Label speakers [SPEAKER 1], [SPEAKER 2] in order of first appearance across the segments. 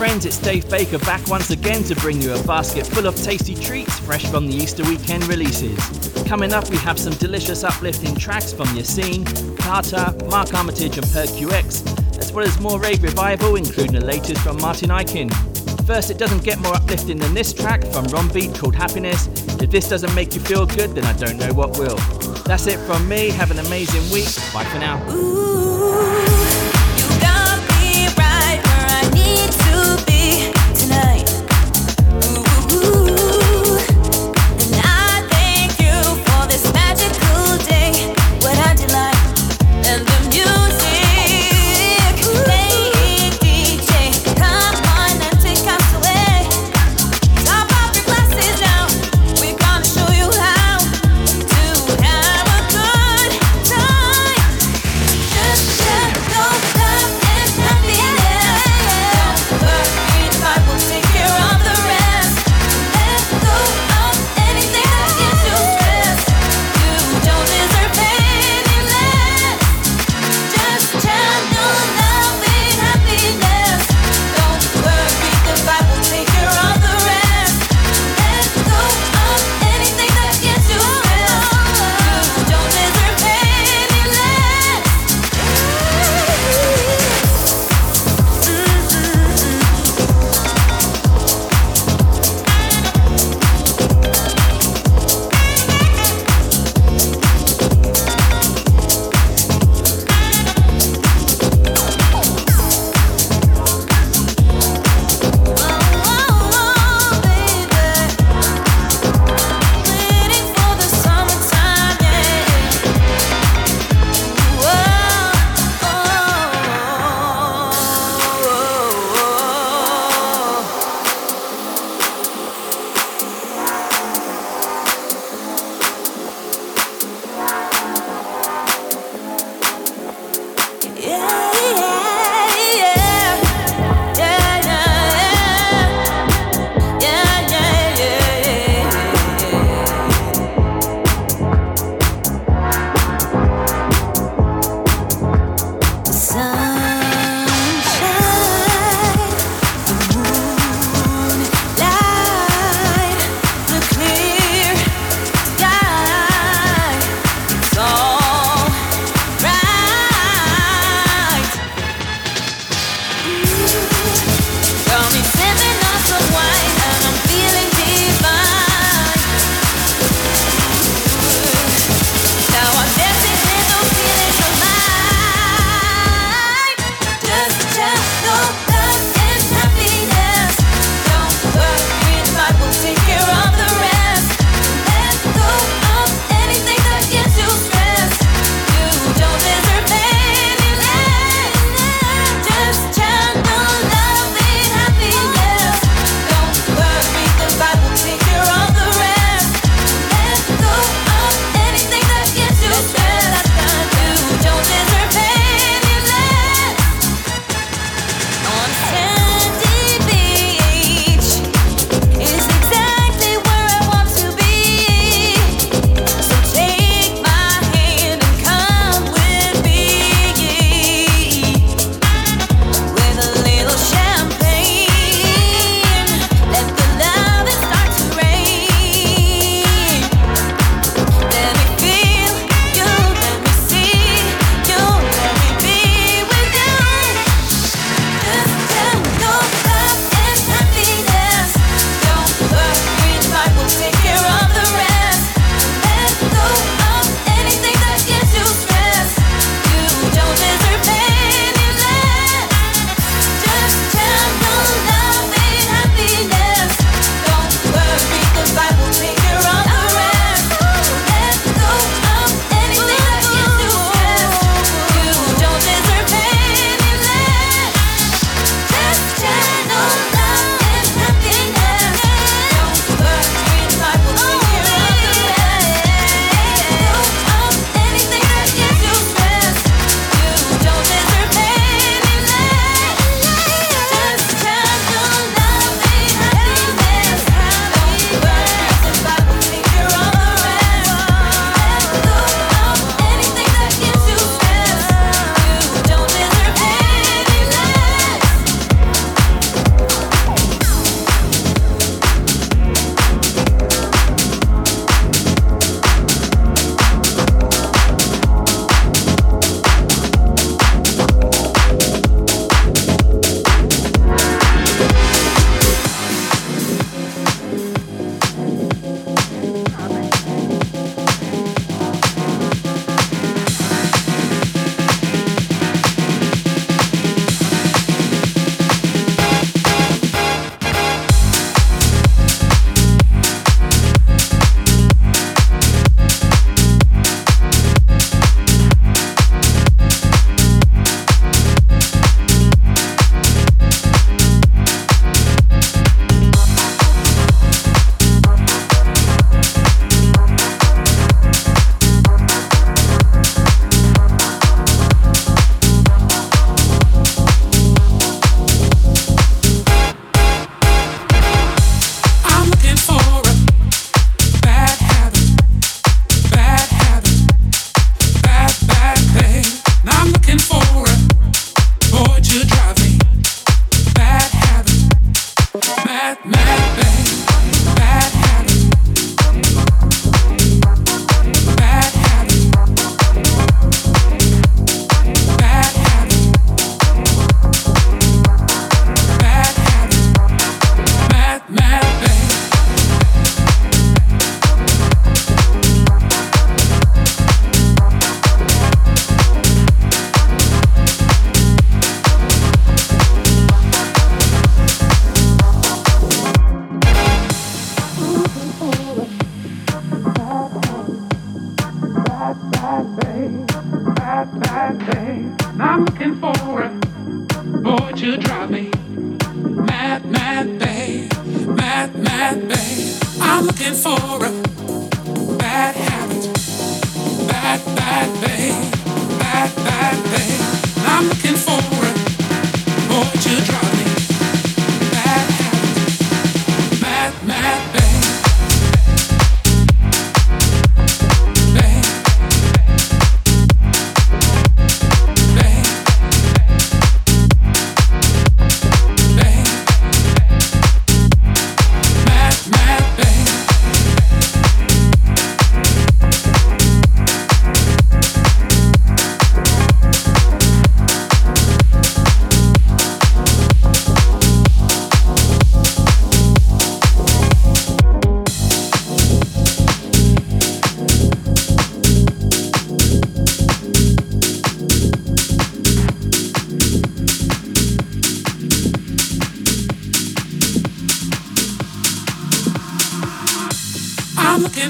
[SPEAKER 1] friends, it's Dave Baker back once again to bring you a basket full of tasty treats fresh from the Easter weekend releases. Coming up, we have some delicious uplifting tracks from Yassine, Carter, Mark Armitage, and PerQX, as well as more rave revival, including the latest from Martin Ikin. First, it doesn't get more uplifting than this track from Ron Beat called Happiness. If this doesn't make you feel good, then I don't know what will. That's it from me. Have an amazing week. Bye for now.
[SPEAKER 2] Ooh.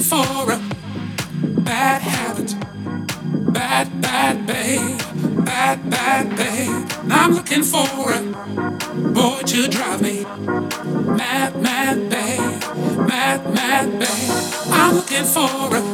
[SPEAKER 3] looking for a bad habit. Bad, bad babe, bad, bad
[SPEAKER 4] babe. I'm looking for a boy to drive me mad, mad babe, mad, mad babe. I'm looking for a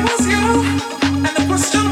[SPEAKER 4] was you, and the question